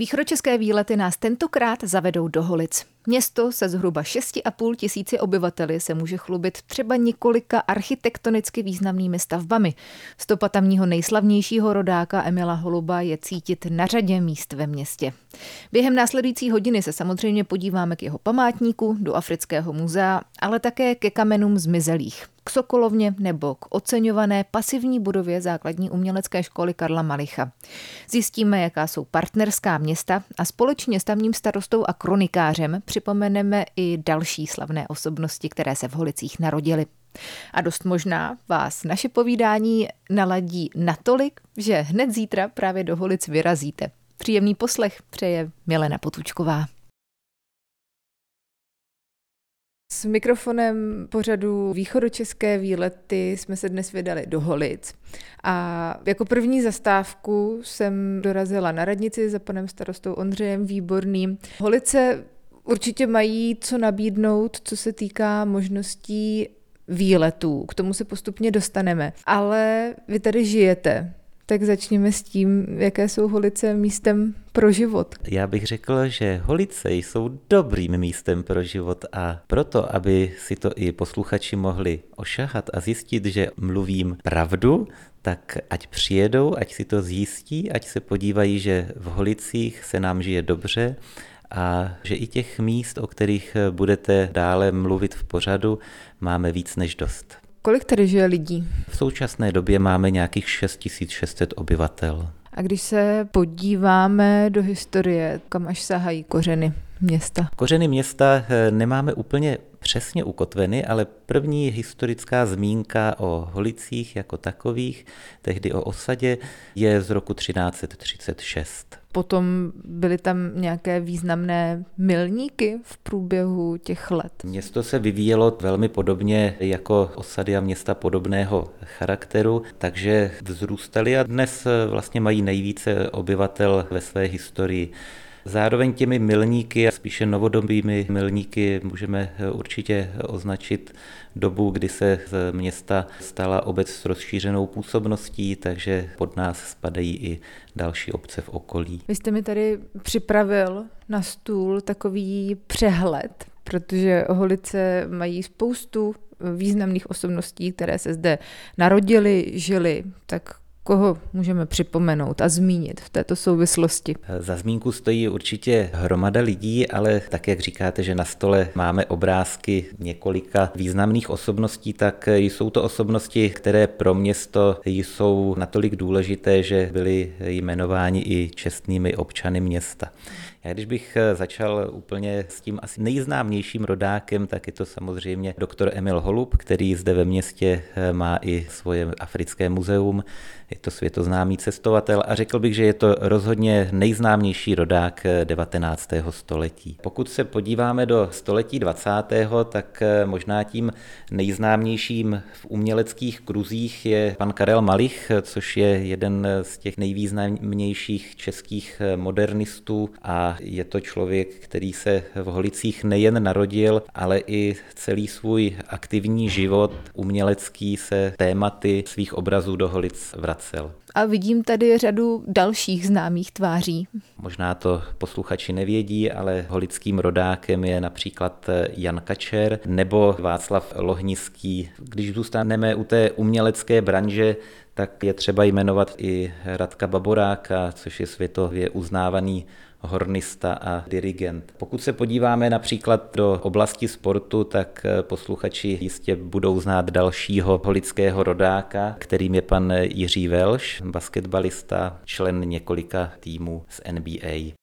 Východočeské výlety nás tentokrát zavedou do Holic. Město se zhruba 6,5 tisíci obyvateli se může chlubit třeba několika architektonicky významnými stavbami. Stopa tamního nejslavnějšího rodáka Emila Holuba je cítit na řadě míst ve městě. Během následující hodiny se samozřejmě podíváme k jeho památníku, do Afrického muzea, ale také ke kamenům zmizelých Sokolovně nebo k oceňované pasivní budově základní umělecké školy Karla Malicha. Zjistíme, jaká jsou partnerská města a společně s tamním starostou a kronikářem připomeneme i další slavné osobnosti, které se v Holicích narodily. A dost možná vás naše povídání naladí natolik, že hned zítra právě do Holic vyrazíte. Příjemný poslech přeje Milena Potučková. S mikrofonem pořadu Východočeské výlety jsme se dnes vydali do Holic a jako první zastávku jsem dorazila na radnici za panem starostou Ondřejem Výborným. Holice určitě mají co nabídnout, co se týká možností výletů. K tomu se postupně dostaneme. Ale vy tady žijete. Tak začněme s tím, jaké jsou Holice místem pro život. Já bych řekl, že Holice jsou dobrým místem pro život a proto, aby si to i posluchači mohli ošahat a zjistit, že mluvím pravdu, tak ať přijedou, ať si to zjistí, ať se podívají, že v Holicích se nám žije dobře a že i těch míst, o kterých budete dále mluvit v pořadu, máme víc než dost. Kolik tady žije lidí? V současné době máme nějakých 6600 obyvatel. A když se podíváme do historie, kam až sahají kořeny města? Kořeny města eh, nemáme úplně přesně ukotveny, ale první historická zmínka o Holicích jako takových, tehdy o osadě, je z roku 1336. Potom byly tam nějaké významné milníky v průběhu těch let. Město se vyvíjelo velmi podobně jako osady a města podobného charakteru, takže vzrůstaly a dnes vlastně mají nejvíce obyvatel ve své historii. Zároveň těmi milníky, a spíše novodobými milníky, můžeme určitě označit dobu, kdy se z města stala obec s rozšířenou působností, takže pod nás spadají i další obce v okolí. Vy jste mi tady připravil na stůl takový přehled, protože Holice mají spoustu významných osobností, které se zde narodili, žili, tak koho můžeme připomenout a zmínit v této souvislosti? Za zmínku stojí určitě hromada lidí, ale tak, jak říkáte, že na stole máme obrázky několika významných osobností, tak jsou to osobnosti, které pro město jsou natolik důležité, že byly jmenováni i čestnými občany města. Já když bych eh, začal úplně s tím asi nejznámějším rodákem, tak je to samozřejmě doktor Emil Holub, který zde ve městě eh, má i svoje africké muzeum. Je to světoznámý cestovatel a řekl bych, že je to rozhodně nejznámější rodák 19. Eh, století. Pokud se podíváme do století 20., tak možná tím nejznámějším v uměleckých kruzích je pan Karel Malich, což je jeden z těch nejvýznamnějších českých modernistů a je to člověk, který se v Holicích nejen narodil, ale i celý svůj aktivní život umělecký se tématy svých obrazů do Holic vracel. A vidím tady řadu dalších známých tváří. Možná to posluchači nevědí, ale holickým rodákem je například Jan Kačer nebo Václav Lohnický. Když zůstaneme u té umělecké branže, tak je třeba jmenovat i Radka Baboráka, což je světově uznávaný hornista a dirigent. Pokud se podíváme například do oblasti sportu, tak eh, posluchači jistě budou znát dalšího holického rodáka, kterým je pan Jiří Velš, basketbalista, člen několika týmů z NBA.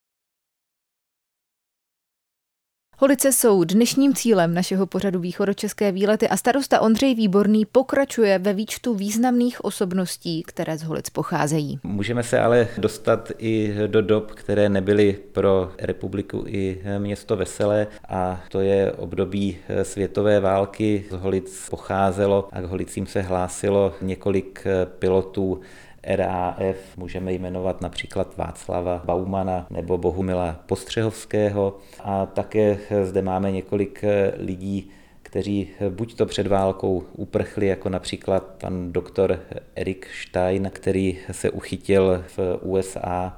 Holice jsou dnešním cílem našeho pořadu Východočeské výlety a starosta Ondřej Výborný pokračuje ve výčtu významných osobností, které z Holic pocházejí. Můžeme se ale dostat i do dob, které nebyly pro republiku i město veselé a to je období světové války. Z Holic pocházelo a k Holicím se hlásilo několik pilotů RAF můžeme jmenovat například Václava Baumana nebo Bohumila Postřehovského. A také zde máme několik lidí, kteří buď to před válkou uprchli, jako například pan doktor Erik Stein, který se uchytil v USA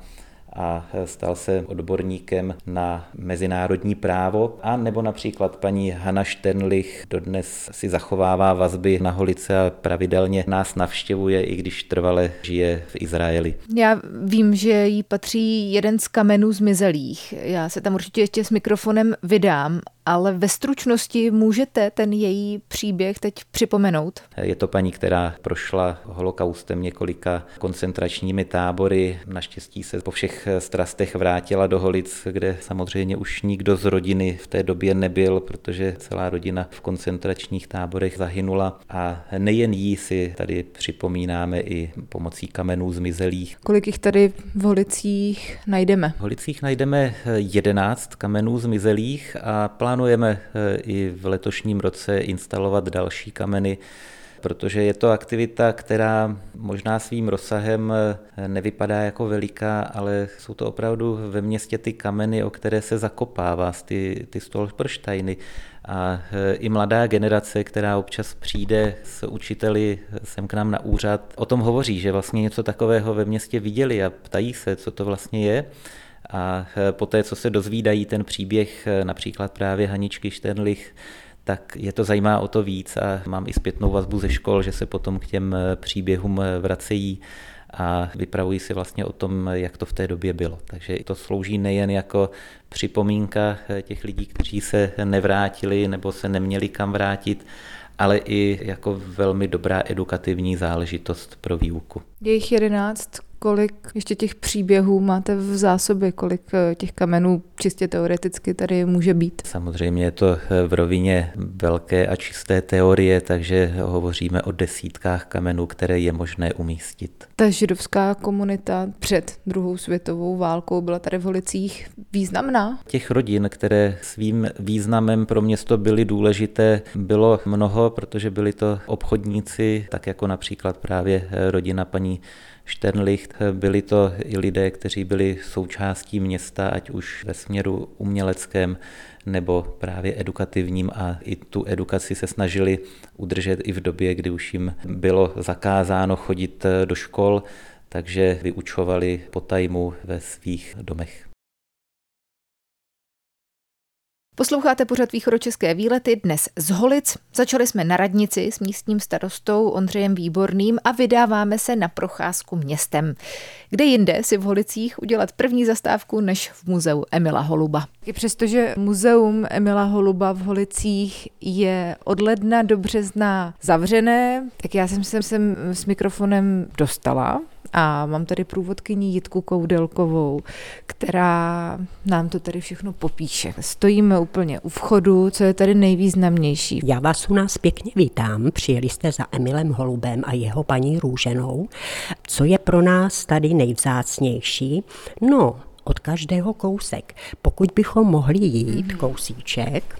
a stal se odborníkem na mezinárodní právo. A nebo například paní Hanna Šternlich dodnes si zachovává vazby na Holice a pravidelně nás navštěvuje, i když trvale žije v Izraeli. Já vím, že jí patří jeden z kamenů zmizelých. Já se tam určitě ještě s mikrofonem vydám, ale ve stručnosti můžete ten její příběh teď připomenout? Je to paní, která prošla holokaustem několika koncentračními tábory. Naštěstí se po všech strastech vrátila do Holic, kde samozřejmě už nikdo z rodiny v té době nebyl, protože celá rodina v koncentračních táborech zahynula. A nejen jí si tady připomínáme i pomocí kamenů zmizelých. Kolik jich tady v Holicích najdeme? V Holicích najdeme 11 kamenů zmizelých a plán plánujeme eh, i v letošním roce instalovat další kameny, protože je to aktivita, která možná svým rozsahem eh, nevypadá jako veliká, ale jsou to opravdu ve městě ty kameny, o které se zakopává, ty, ty stolperštajny. A eh, i mladá generace, která občas přijde s učiteli sem k nám na úřad, o tom hovoří, že vlastně něco takového ve městě viděli a ptají se, co to vlastně je. A poté, co se dozvídají ten příběh e, například právě Haničky Šternlich, tak je to zajímá o to víc a mám i zpětnou vazbu ze škol, že se potom k těm e, příběhům vracejí a vypravují si vlastně o tom, jak to v té době bylo. Takže to slouží nejen jako připomínka těch lidí, kteří se nevrátili nebo se neměli kam vrátit, ale i jako velmi dobrá edukativní záležitost pro výuku. Je jich jedenáct, kolik ještě těch příběhů máte v zásobě, kolik eh, těch kamenů čistě teoreticky tady může být? Samozřejmě je to eh, v rovině velké a čisté teorie, takže hovoříme o desítkách kamenů, které je možné umístit. Ta židovská komunita před druhou světovou válkou byla tady v Holicích významná? Těch rodin, které svým významem pro město byly důležité, bylo mnoho, protože byli to obchodníci, tak jako například právě eh, rodina paní Sternlicht. Byli to i lidé, kteří byli součástí města, ať už ve směru uměleckém nebo právě edukativním a i tu edukaci se snažili udržet i v době, kdy už jim bylo zakázáno chodit do škol, takže vyučovali tajmu ve svých domech. Posloucháte pořad východočeské výlety dnes z Holic. Začali jsme na radnici s místním starostou Ondřejem Výborným a vydáváme se na procházku městem. Kde jinde si v Holicích udělat první zastávku než v muzeu Emila Holuba. I přestože muzeum Emila Holuba v Holicích je od ledna do března zavřené, tak já jsem se sem s mikrofonem dostala a mám tady průvodkyni Jitku Koudelkovou, která nám to tady všechno popíše. Stojíme úplně u vchodu, co je tady nejvýznamnější. Já vás u nás pěkně vítám. Přijeli jste za Emilem Holubem a jeho paní Růženou. Co je pro nás tady nejvzácnější? No, od každého kousek. Pokud bychom mohli jít mm-hmm. kousíček,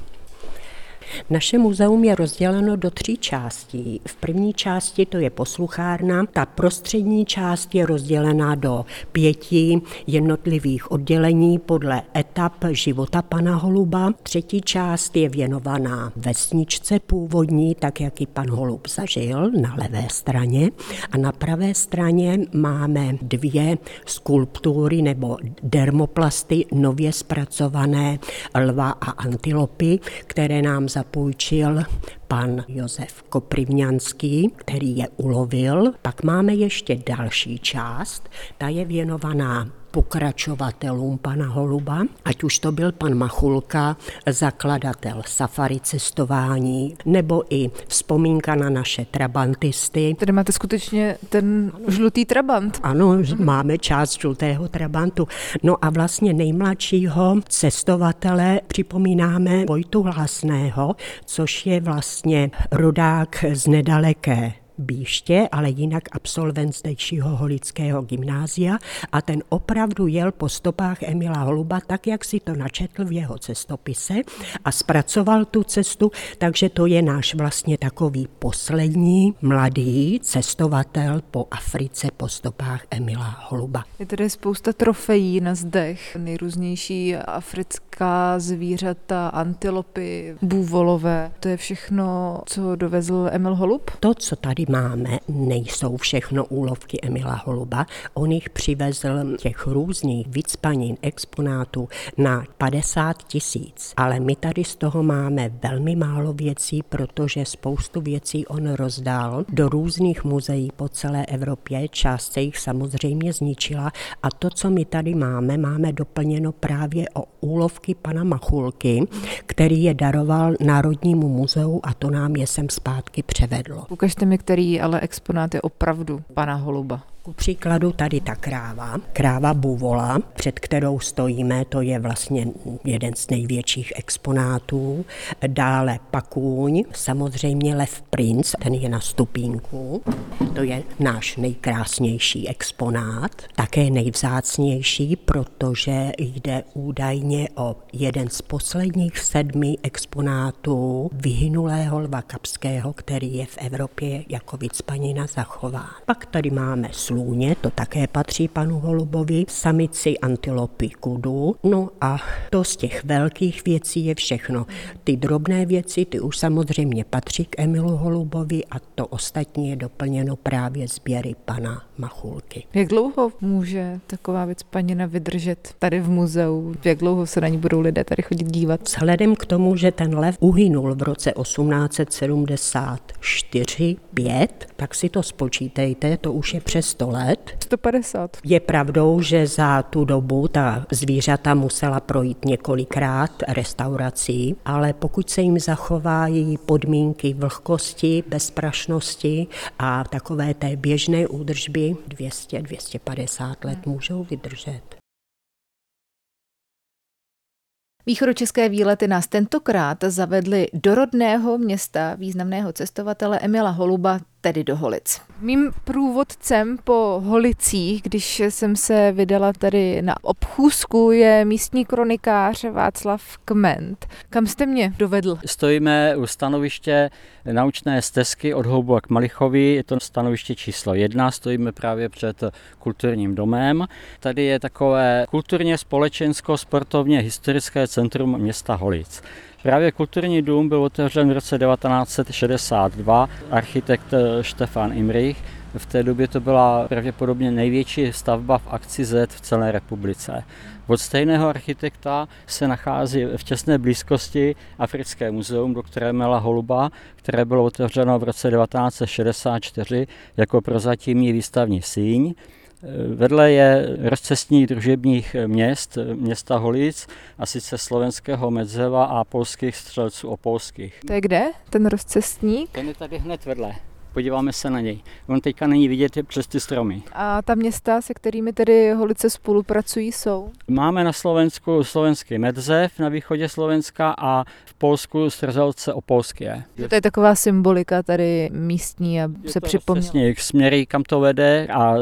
naše muzeum je rozděleno do tří částí. V první části to je posluchárna, ta prostřední část je rozdělená do pěti jednotlivých oddělení podle etap života pana Holuba. Třetí část je věnovaná vesničce původní, tak jak ji pan Holub zažil na levé straně. A na pravé straně máme dvě skulptury nebo dermoplasty nově zpracované lva a antilopy, které nám zapůjčil pan Josef Koprivňanský, který je ulovil. Pak máme ještě další část, ta je věnovaná pokračovatelům pana Holuba, ať už to byl pan Machulka, zakladatel safari cestování, nebo i vzpomínka na naše trabantisty. Tady máte skutečně ten ano. žlutý trabant. Ano, máme část žlutého trabantu. No a vlastně nejmladšího cestovatele připomínáme Vojtu Hlasného, což je vlastně rodák z nedaleké Bíště, ale jinak absolvent zdejšího holického gymnázia a ten opravdu jel po stopách Emila Holuba tak, jak si to načetl v jeho cestopise a zpracoval tu cestu, takže to je náš vlastně takový poslední mladý cestovatel po Africe po stopách Emila Holuba. Je tady spousta trofejí na zdech, nejrůznější africká zvířata, antilopy, bůvolové. To je všechno, co dovezl Emil Holub? To, co tady máme, nejsou všechno úlovky Emila Holuba. On jich přivezl těch různých vycpanin, exponátů na 50 tisíc. Ale my tady z toho máme velmi málo věcí, protože spoustu věcí on rozdal do různých muzeí po celé Evropě. Část se jich samozřejmě zničila a to, co my tady máme, máme doplněno právě o úlovky pana Machulky, který je daroval Národnímu muzeu a to nám je sem zpátky převedlo. Ukažte mi, který ale exponát je opravdu pana Holuba. Ku příkladu tady ta kráva, kráva Buvola, před kterou stojíme, to je vlastně jeden z největších exponátů. Dále Pakůň, samozřejmě Lev Princ, ten je na stupínku, to je náš nejkrásnější exponát, také nejvzácnější, protože jde údajně o jeden z posledních sedmi exponátů vyhynulého lva kapského, který je v Evropě jako vycpanina zachován. Pak tady máme slůně, to také patří panu Holubovi, samici antilopy kudu, no a to z těch velkých věcí je všechno. Ty drobné věci, ty už samozřejmě patří k Emilu Holubovi a to ostatní je doplněno právě sběry pana Machulky. Jak dlouho může taková věc panina vydržet tady v muzeu? Jak dlouho se na ní budou lidé tady chodit dívat? Vzhledem k tomu, že ten lev uhynul v roce 1874 5, tak si to spočítejte, to už je přes 100 let. 150. Je pravdou, že za tu dobu ta zvířata musela projít několikrát restaurací, ale pokud se jim zachovají podmínky vlhkosti, bezprašnosti a takové té běžné údržby, 200-250 let můžou vydržet. Východočeské výlety nás tentokrát zavedly do rodného města významného cestovatele Emila Holuba, tedy do Holic. Mým průvodcem po Holicích, když jsem se vydala tady na obchůzku, je místní kronikář Václav Kment. Kam jste mě dovedl? Stojíme u stanoviště naučné stezky od Houbu k Malichovi, je to stanoviště číslo jedna, stojíme právě před kulturním domem. Tady je takové kulturně, společensko, sportovně historické centrum města Holic. Právě kulturní dům byl otevřen v roce 1962 architekt eh, Štefan Imrich. V té době to byla pravděpodobně největší stavba v akci Z v celé republice. Od stejného architekta se nachází v těsné blízkosti Africké muzeum doktora Mela Holuba, které bylo otevřeno v roce 1964 jako prozatímní výstavní síň. Vedle je rozcestní družebních měst, města Holic, a sice slovenského Medzeva a polských střelců opolských. To je kde, ten rozcestník? Ten je tady hned vedle podíváme se na něj. On teďka není vidět přes ty stromy. A ta města, se kterými tedy holice spolupracují, jsou? Máme na Slovensku slovenský Medzev na východě Slovenska a v Polsku Strzelce Opolské. To je taková symbolika tady místní a se připomněla. Přesně, směry, kam to vede a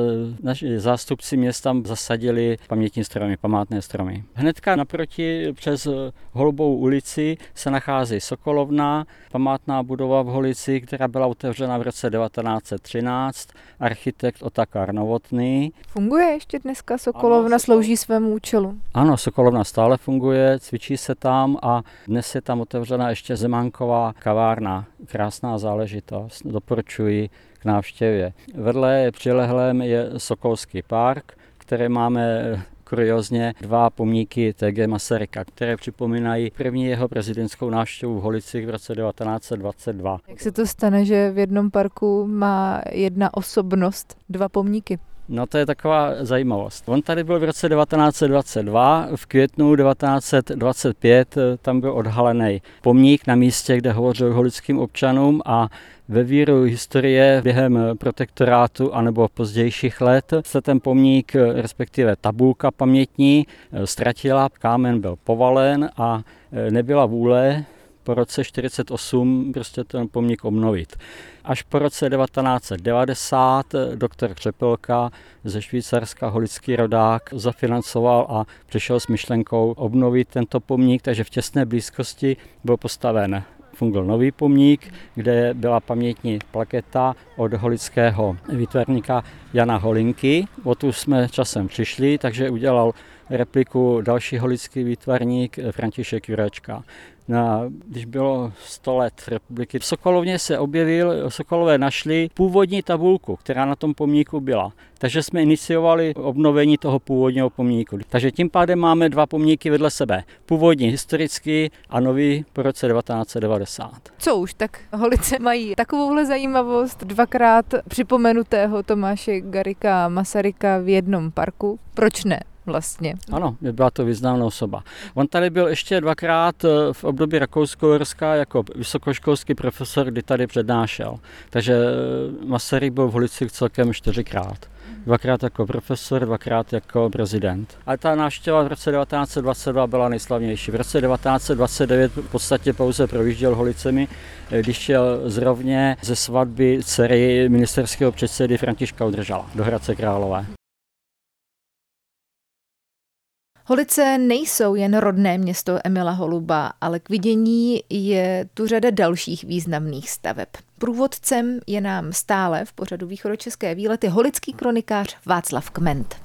naši zástupci měst tam zasadili pamětní stromy, památné stromy. Hnedka naproti přes Holubou ulici se nachází Sokolovna, památná budova v Holici, která byla otevřena v roce roce 1913 architekt Otakar Novotný. Funguje ještě dneska Sokolovna, ano, slouží svému účelu? Ano, Sokolovna stále funguje, cvičí se tam a dnes je tam otevřena ještě Zemánková kavárna. Krásná záležitost, doporučuji k návštěvě. Vedle přilehlém je Sokolský park, které máme kuriozně dva pomníky TG Masaryka, které připomínají první jeho prezidentskou návštěvu v Holicích v roce 1922. Jak se to stane, že v jednom parku má jedna osobnost dva pomníky? No to je taková zajímavost. On tady byl v roce 1922, v květnu 1925 eh, tam byl odhalený pomník na místě, kde hovořil holickým občanům a ve víru historie během protektorátu anebo pozdějších let se ten pomník, eh, respektive tabulka pamětní, eh, ztratila, kámen byl povalen a nebyla vůle po roce 48 prostě ten pomník obnovit. Až po roce 1990 doktor Křepelka ze Švýcarska, holický rodák, zafinancoval a přišel s myšlenkou obnovit tento pomník, takže v těsné blízkosti byl postaven fungoval nový pomník, kde byla pamětní plaketa od holického výtvarníka Jana Holinky. O tu jsme časem přišli, takže udělal repliku další holický výtvarník František Jurečka. No, když bylo 100 let republiky, v Sokolovně se objevil, Sokolové našli původní tabulku, která na tom pomníku byla. Takže jsme iniciovali obnovení toho původního pomníku. Takže tím pádem máme dva pomníky vedle sebe. Původní historický a nový po roce 1990. Co už, tak holice mají takovouhle zajímavost dvakrát připomenutého Tomáše Garika Masaryka v jednom parku. Proč ne? Vlastně. Ano, byla to významná osoba. On tady byl ještě dvakrát eh, v období Rakousko-Horska jako vysokoškolský profesor, kdy tady přednášel. Takže eh, Masaryk byl v Holicích celkem čtyřikrát. Dvakrát jako profesor, dvakrát jako prezident. Ale ta návštěva v roce 1922 byla nejslavnější. V roce 1929 v podstatě pouze projížděl Holicemi, eh, když šel zrovně ze svatby dcery ministerského předsedy Františka Udržala do Hradce Králové. Holice nejsou jen rodné město Emila Holuba, ale k vidění je tu řada dalších významných staveb. Průvodcem je nám stále v pořadu východočeské výlety holický kronikář Václav Kment.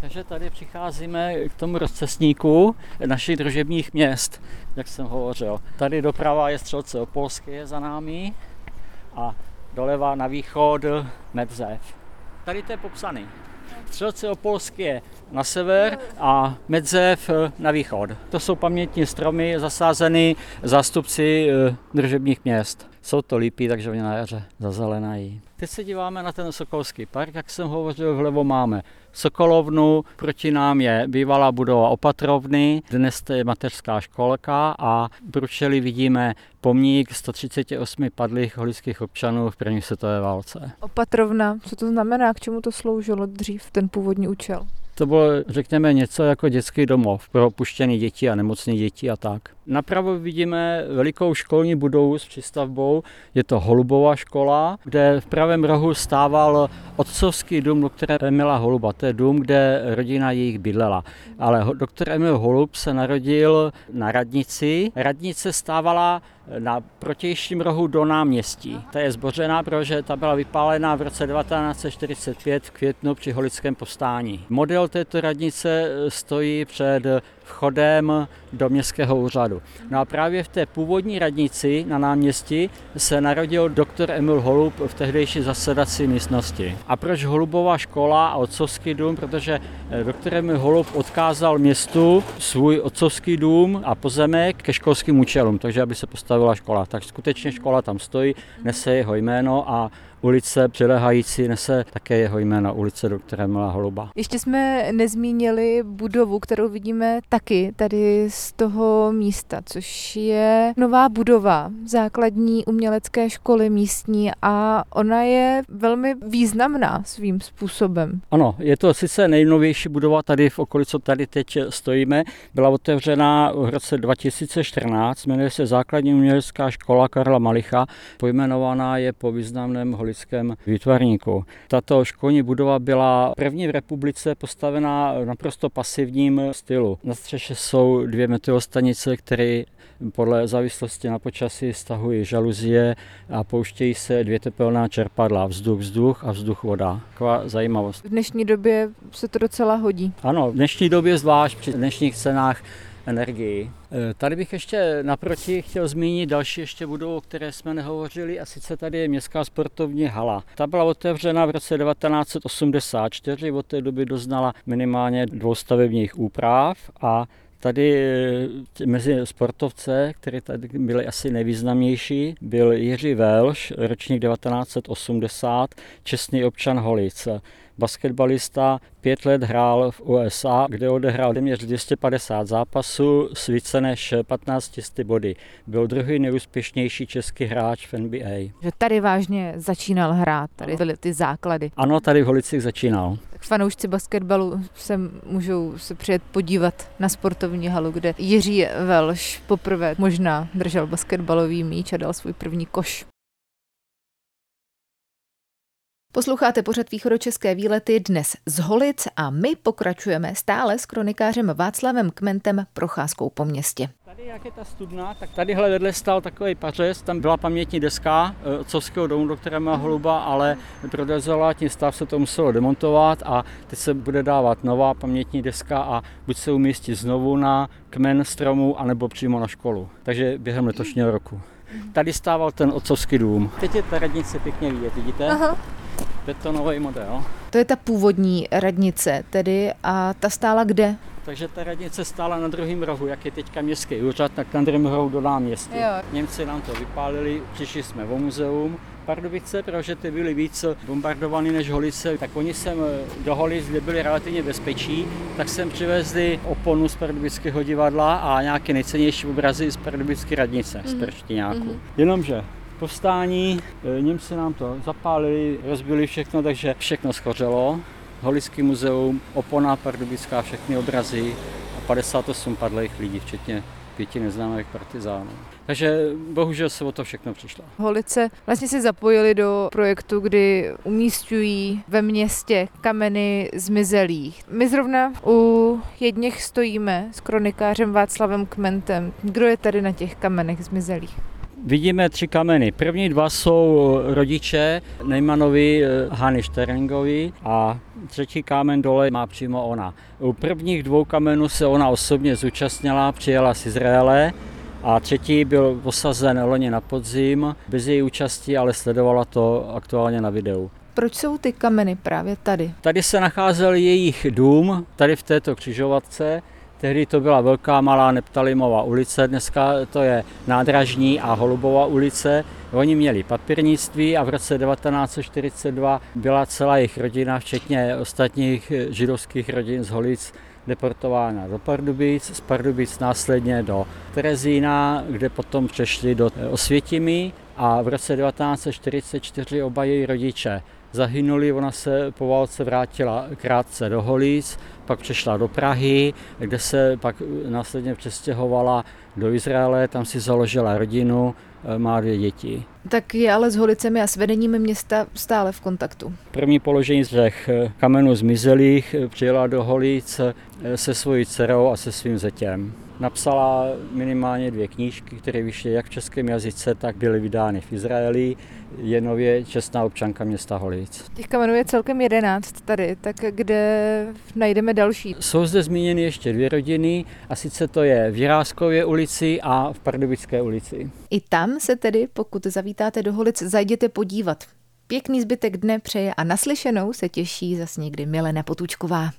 Takže tady přicházíme k tomu rozcestníku našich družebních měst, jak jsem hovořil. Tady doprava je Střelce Opolské je za námi a doleva na východ Medzev. Tady to je popsaný. Střelce Opolské je na sever a Medzev eh, na východ. To jsou pamětní stromy zasázeny zástupci eh, držebních měst. Jsou to lípy, takže oni na jaře zazelenají. Teď se díváme na ten Sokolský park, jak jsem hovořil, vlevo máme Sokolovnu, proti nám je bývalá budova opatrovny, dnes to je mateřská školka a průčeli vidíme pomník 138 padlých holických občanů v první světové válce. Opatrovna, co to znamená, k čemu to sloužilo dřív, ten původní účel? To bylo, řekněme, něco jako dětský domov pro opuštěné děti a nemocné děti a tak. Napravo vidíme velikou školní budovu s přístavbou. Je to Holubová škola, kde v pravém rohu stával otcovský dům doktora Emila Holuba. To je dům, kde rodina jejich bydlela. Ale doktor Emil Holub se narodil na radnici. Radnice stávala na protějším rohu do náměstí. Ta je zbořená, protože ta byla vypálená v roce 1945 v květnu při holickém povstání. Model této radnice stojí před vchodem do městského úřadu. No a právě v té původní radnici na náměstí se narodil doktor Emil Holub v tehdejší zasedací místnosti. A proč Holubová škola a otcovský dům? Protože eh, doktor Emil Holub odkázal městu svůj otcovský dům a pozemek ke školským účelům, takže aby se postavila škola. Tak skutečně škola tam stojí, nese jeho jméno a ulice přilehající nese také jeho jméno, ulice doktora Mila Holuba. Ještě jsme nezmínili budovu, kterou vidíme taky tady z toho místa, což je nová budova základní umělecké školy místní a ona je velmi významná svým způsobem. Ano, je to sice nejnovější budova tady v okolí, co tady teď stojíme. Byla otevřena v roce 2014, jmenuje se Základní umělecká škola Karla Malicha, pojmenovaná je po významném katolickém výtvarníku. Tato školní budova byla první v republice postavená naprosto pasivním stylu. Na střeše jsou dvě meteostanice, které podle závislosti na počasí stahují žaluzie a pouštějí se dvě tepelná čerpadla, vzduch, vzduch a vzduch, voda. Taková zajímavost. V dnešní době se to docela hodí. Ano, v dnešní době zvlášť při dnešních cenách energii. E, tady bych ještě naproti chtěl zmínit další ještě budovu, o které jsme nehovořili, a sice tady je městská sportovní hala. Ta byla otevřena v roce 1984, od té doby doznala minimálně dvou stavebních úprav a Tady e, mezi sportovce, které tady byly asi nejvýznamnější, byl Jiří Velš, ročník 1980, čestný občan Holic basketbalista, pět let hrál v USA, kde odehrál téměř 250 zápasů s více než 15 body. Byl druhý nejúspěšnější český hráč v NBA. Že tady vážně začínal hrát, tady byly ty základy. Ano, tady v Holicích začínal. Tak fanoušci basketbalu se můžou se přijet podívat na sportovní halu, kde Jiří Velš poprvé možná držel basketbalový míč a dal svůj první koš. Posloucháte pořad východočeské výlety dnes z Holic a my pokračujeme stále s kronikářem Václavem Kmentem procházkou po městě. Tady jak je ta studna, tak tadyhle vedle stál takový pařez, tam byla pamětní deska eh, otcovského domu, do které má holuba, ale pro tím stav se to muselo demontovat a teď se bude dávat nová pamětní deska a buď se umístí znovu na kmen stromu, anebo přímo na školu. Takže během letošního roku. Tady stával ten otcovský dům. Teď je ta radnice pěkně vidět, vidíte? Aha. Betonový model. To je ta původní radnice tedy a ta stála kde? Takže ta radnice stála na druhém rohu, jak je teďka městský úřad, tak na druhém rohu do náměstí. Němci nám to vypálili, přišli jsme o muzeum, Pardubice, protože ty byly víc bombardované než Holice, tak oni sem eh, do Holic, kde byli relativně bezpečí, tak sem přivezli oponu z pardubického divadla a nějaké nejcennější obrazy z pardubické radnice, mm-hmm. z mhm. Prštiňáku. Mm-hmm. Jenomže povstání, eh, Němci nám to zapálili, rozbili všechno, takže všechno schořelo. Holický muzeum, opona pardubická, všechny obrazy a 58 padlých lidí, včetně pěti neznámých partizánů. Takže bohužel se o to všechno přišlo. Holice vlastně si zapojili do projektu, kdy umístují ve městě kameny zmizelých. My zrovna u jedněch stojíme s kronikářem Václavem Kmentem. Kdo je tady na těch kamenech zmizelých? Vidíme tři kameny. První dva jsou rodiče Neymanovi eh, Hany Šteringovi a třetí kámen dole má přímo ona. U prvních dvou kamenů se ona osobně zúčastnila, přijela z Izraele a třetí byl posazen loni na podzim, bez její účasti, ale sledovala to aktuálně na videu. Proč jsou ty kameny právě tady? Tady se nacházel jejich dům, tady v této křižovatce. Tehdy to byla velká malá Neptalimová ulice, dneska to je nádražní a Holubová ulice. Oni měli papírnictví a v roce 1942 byla celá jejich rodina, včetně ostatních židovských rodin z Holic, deportována do Pardubic, z Pardubic následně do Terezína, kde potom přešli do Osvětimi a v roce 1944 oba její rodiče zahynuli, ona se po válce vrátila krátce do Holíc, pak přešla do Prahy, kde se pak následně přestěhovala do Izraele, tam si založila rodinu, eh, má dvě děti. Tak je ale s Holicemi a s vedením města stále v kontaktu. První položení z těch eh, kamenů zmizelých eh, přijela do Holic se svojí dcerou a se svým zetěm. Napsala minimálně dvě knížky, které vyšly jak v českém jazyce, tak byly vydány v Izraeli. Je nově čestná občanka města Holic. Těch kamenů je celkem jedenáct tady, tak kde najdeme další? Jsou zde zmíněny ještě dvě rodiny, a sice to je v Jiráskově ulici a v Pardubické ulici. I tam se tedy, pokud zavítáte do Holic, zajděte podívat. Pěkný zbytek dne přeje a naslyšenou se těší zas někdy Milena Potučková.